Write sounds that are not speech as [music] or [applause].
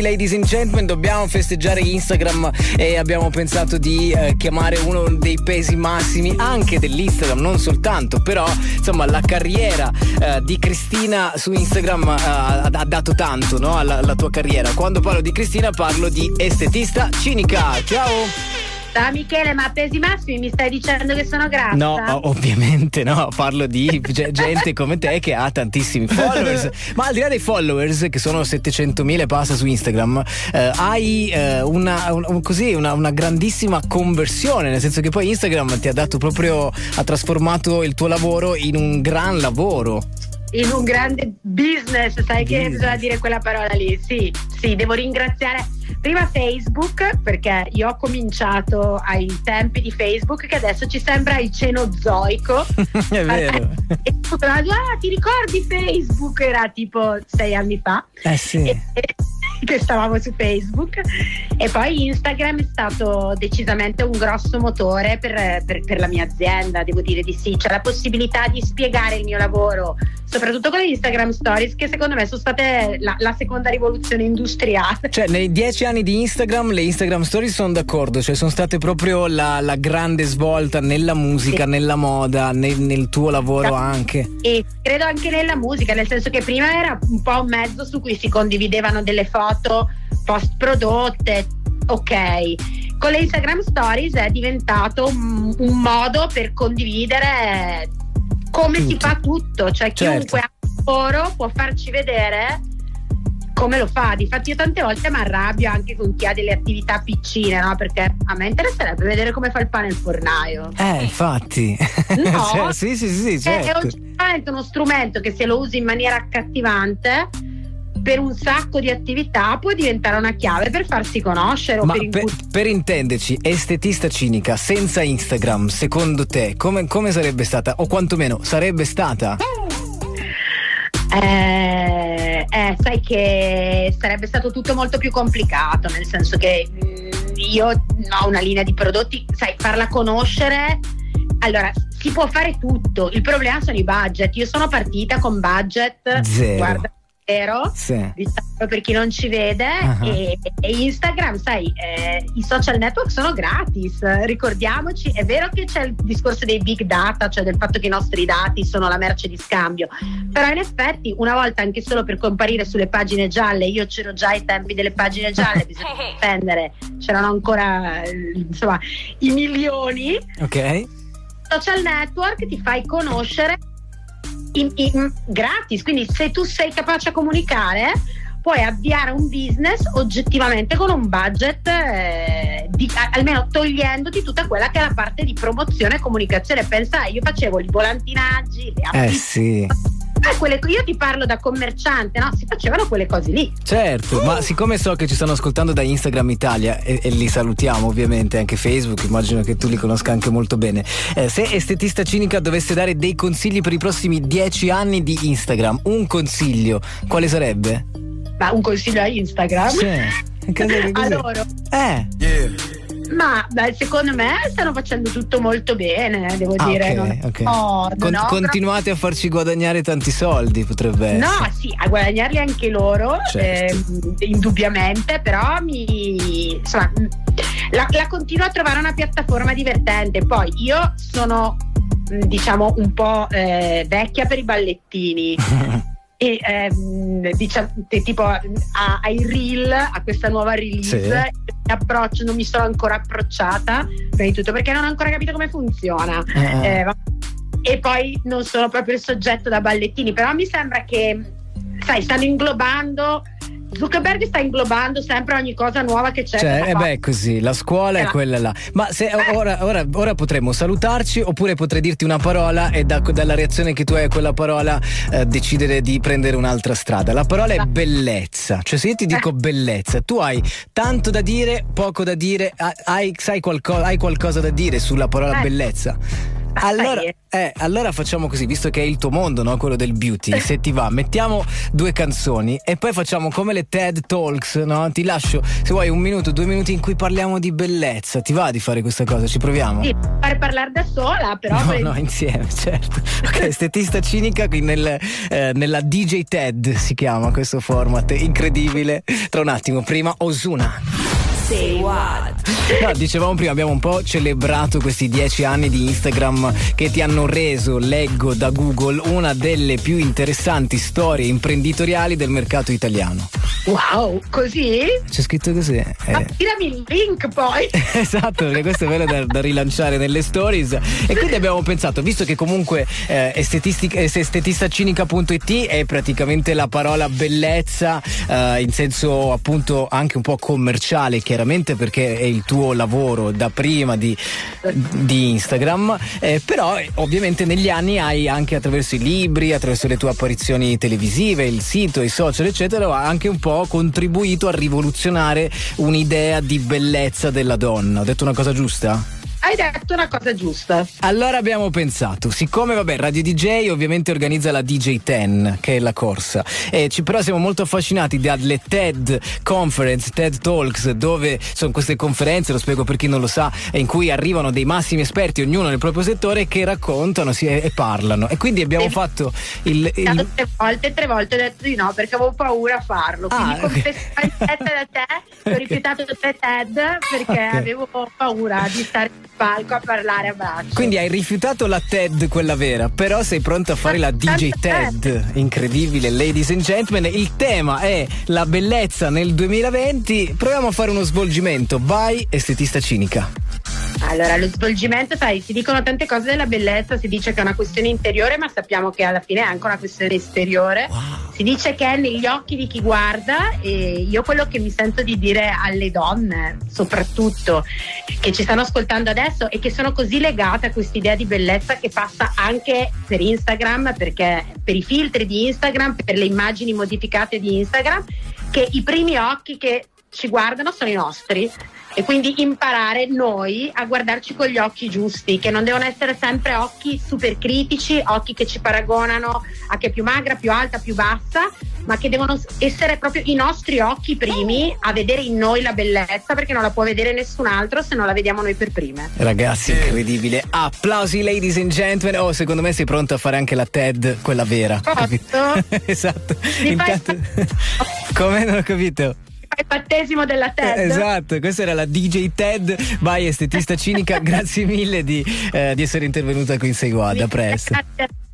Ladies and gentlemen, dobbiamo festeggiare Instagram e abbiamo pensato di eh, chiamare uno dei pesi massimi anche dell'Instagram, non soltanto, però insomma la carriera eh, di Cristina su Instagram eh, ha, dato tanto no? alla, alla tua carriera. Quando parlo di Cristina parlo di estetista cinica. Ciao! Da Michele, ma a pesi massimi mi stai dicendo che sono grassa? No, ovviamente no, parlo di [laughs] gente come te che ha tantissimi followers. [laughs] ma al di là dei followers, che sono 700.000 e passa su Instagram, eh, hai eh, una, un, così, una, una, grandissima conversione, nel senso che poi Instagram ti ha dato proprio, ha trasformato il tuo lavoro in un gran lavoro in un grande business, sai business. che bisogna dire quella parola lì? Sì, sì, devo ringraziare prima Facebook perché io ho cominciato ai tempi di Facebook che adesso ci sembra il cenozoico. [laughs] È vero. E ah, ti ricordi Facebook? Era tipo sei anni fa. Eh sì. E, che stavamo su Facebook e poi Instagram è stato decisamente un grosso motore per, per, per, la mia azienda, devo dire di sì, c'è la possibilità di spiegare il mio lavoro, soprattutto con le Instagram Stories che secondo me sono state la, la seconda rivoluzione industriale. Cioè nei dieci anni di Instagram le Instagram Stories sono d'accordo, cioè sono state proprio la, la grande svolta nella musica, sì. nella moda, nel, nel tuo lavoro sì. anche. E credo anche nella musica, nel senso che prima era un po' un mezzo su cui si condividevano delle foto post prodotte, ok. Con le Instagram Stories è diventato un, un modo per condividere come tutto. si fa tutto, cioè certo. chiunque ha un lavoro può farci vedere come lo fa. Difatti io tante volte mi arrabbio anche con chi ha delle attività piccine, no? Perché a me interesserebbe vedere come fa il pane il fornaio. Eh, infatti. No, [laughs] cioè, sì, sì, sì, certo. È, è uno strumento che se lo usi in maniera accattivante per un sacco di attività può diventare una chiave per farsi conoscere. Ma per, per, per, intenderci, estetista cinica senza Instagram, secondo te, come, come sarebbe stata? O quantomeno sarebbe stata? Eh, eh, sai che sarebbe stato tutto molto più complicato, nel senso che mh, mm, io ho una linea di prodotti, sai, farla conoscere. Allora, si può fare tutto, il problema sono i budget. Io sono partita con budget. Zero. Guarda, vero? Sì. Per chi non ci vede uh-huh. e, e, Instagram, sai, eh, i social network sono gratis, ricordiamoci, è vero che c'è il discorso dei big data, cioè del fatto che i nostri dati sono la merce di scambio, però in effetti una volta anche solo per comparire sulle pagine gialle, io c'ero già ai tempi delle pagine gialle, [laughs] bisogna spendere, c'erano ancora insomma i milioni. Ok. Social network ti fai conoscere in, in, gratis, quindi se tu sei capace a comunicare puoi avviare un business oggettivamente con un budget eh, di, almeno togliendoti tutta quella che è la parte di promozione e comunicazione. Pensa io facevo i volantinaggi le eh sì eh, quelle, io ti parlo da commerciante, no? Si facevano quelle cose lì. Certo, uh. ma siccome so che ci stanno ascoltando da Instagram Italia e, e, li salutiamo ovviamente, anche Facebook, immagino che tu li conosca anche molto bene. Eh, se Estetista Cinica dovesse dare dei consigli per i prossimi dieci anni di Instagram, un consiglio, quale sarebbe? Ma un consiglio a Instagram? Sì. a loro. Eh. Yeah. Ma beh, secondo me stanno facendo tutto molto bene, devo ah, dire. Okay, okay. Oh, Con- no, continuate a farci guadagnare tanti soldi, potrebbe essere. No, sì, a guadagnarli anche loro, certo. eh, indubbiamente, però mi. Insomma, la, la continuo a trovare una piattaforma divertente. Poi io sono diciamo un po' eh, vecchia per i ballettini [laughs] e ehm, diciamo, tipo ai reel a questa nuova release sì. approccio non mi sono ancora approcciata prima di tutto perché non ho ancora capito come funziona eh. Eh, e poi non sono proprio il soggetto da ballettini però mi sembra che sai stanno inglobando Zuckerberg sta inglobando sempre ogni cosa nuova che c'è. Cioè, eh beh, così, la scuola è quella là. Ma se eh. ora, ora, ora, potremmo salutarci oppure potrei dirti una parola e da, dalla reazione che tu hai a quella parola eh, decidere di prendere un'altra strada. La parola è bellezza. Cioè, se io ti dico bellezza, tu hai tanto da dire, poco da dire, hai, sai qualcosa, hai qualcosa da dire sulla parola eh. bellezza? [laughs] Allora, eh, allora, facciamo così, visto che è il tuo mondo, no? quello del beauty, se ti va, mettiamo due canzoni e poi facciamo come le TED Talks, no? Ti lascio, se vuoi, un minuto, due minuti in cui parliamo di bellezza. Ti va di fare questa cosa? Ci proviamo? Sì, fare parlare da sola, però. No, no, insieme, [laughs] certo. Ok, [laughs] estetista cinica qui nel, eh, nella DJ TED si chiama questo format, incredibile. Tra un attimo, prima Osuna. Say what? No, dicevamo prima, abbiamo un po' celebrato questi dieci anni di Instagram che ti hanno reso, leggo da Google, una delle più interessanti storie imprenditoriali del mercato italiano. Wow, così? C'è scritto così. Eh. Ma tirami il link poi. [laughs] esatto, perché questo è bello da, da, rilanciare nelle stories. E quindi abbiamo pensato, visto che comunque eh, estetistacinica.it è praticamente la parola bellezza eh, in senso appunto anche un po' commerciale, chiaramente perché è il tuo lavoro da prima di, di Instagram, eh, però ovviamente negli anni hai anche attraverso i libri, attraverso le tue apparizioni televisive, il sito, i social, eccetera, anche un po' contribuito a rivoluzionare un'idea di bellezza della donna. Ho detto una cosa giusta? Hai detto una cosa giusta. Allora abbiamo pensato, siccome vabbè, Radio DJ ovviamente organizza la DJ 10, che è la corsa, e ci, però siamo molto affascinati dalle TED Conference, TED Talks, dove sono queste conferenze, lo spiego per chi non lo sa, in cui arrivano dei massimi esperti, ognuno nel proprio settore, che raccontano sì, e, parlano. E quindi abbiamo e fatto il, il... Tre volte, tre volte ho detto di no perché avevo paura a farlo. Quindi ah, okay. da te, ho [laughs] rifiutato tre TED perché okay. avevo paura di stare palco a parlare a braccio. Quindi hai rifiutato la TED, quella vera, però sei pronto a fare la DJ TED. Incredibile, ladies and gentlemen. Il tema è la bellezza nel 2020. Proviamo a fare uno svolgimento. Vai, estetista cinica. Allora, lo svolgimento, sai, si dicono tante cose della bellezza, si dice che è una questione interiore, ma sappiamo che alla fine è anche una questione esteriore. Wow. Si dice che è negli occhi di chi guarda e io quello che mi sento di dire alle donne, soprattutto che ci stanno ascoltando adesso e che sono così legate a quest'idea di bellezza che passa anche per Instagram, perché per i filtri di Instagram, per le immagini modificate di Instagram, che i primi occhi che ci guardano sono i nostri e quindi imparare noi a guardarci con gli occhi giusti, che non devono essere sempre occhi super critici, occhi che ci paragonano a chi è più magra, più alta, più bassa, ma che devono essere proprio i nostri occhi primi a vedere in noi la bellezza, perché non la può vedere nessun altro se non la vediamo noi per prime. Ragazzi, incredibile. Applausi, ladies and gentlemen. Oh, secondo me sei pronto a fare anche la TED, quella vera. esatto. [laughs] Intanto... [laughs] Come non ho capito? Battesimo della TED. Esatto, questa era la DJ TED by Estetista Cinica. [laughs] Grazie mille di, eh, di essere intervenuta qui in Seguada. A presto. Grazie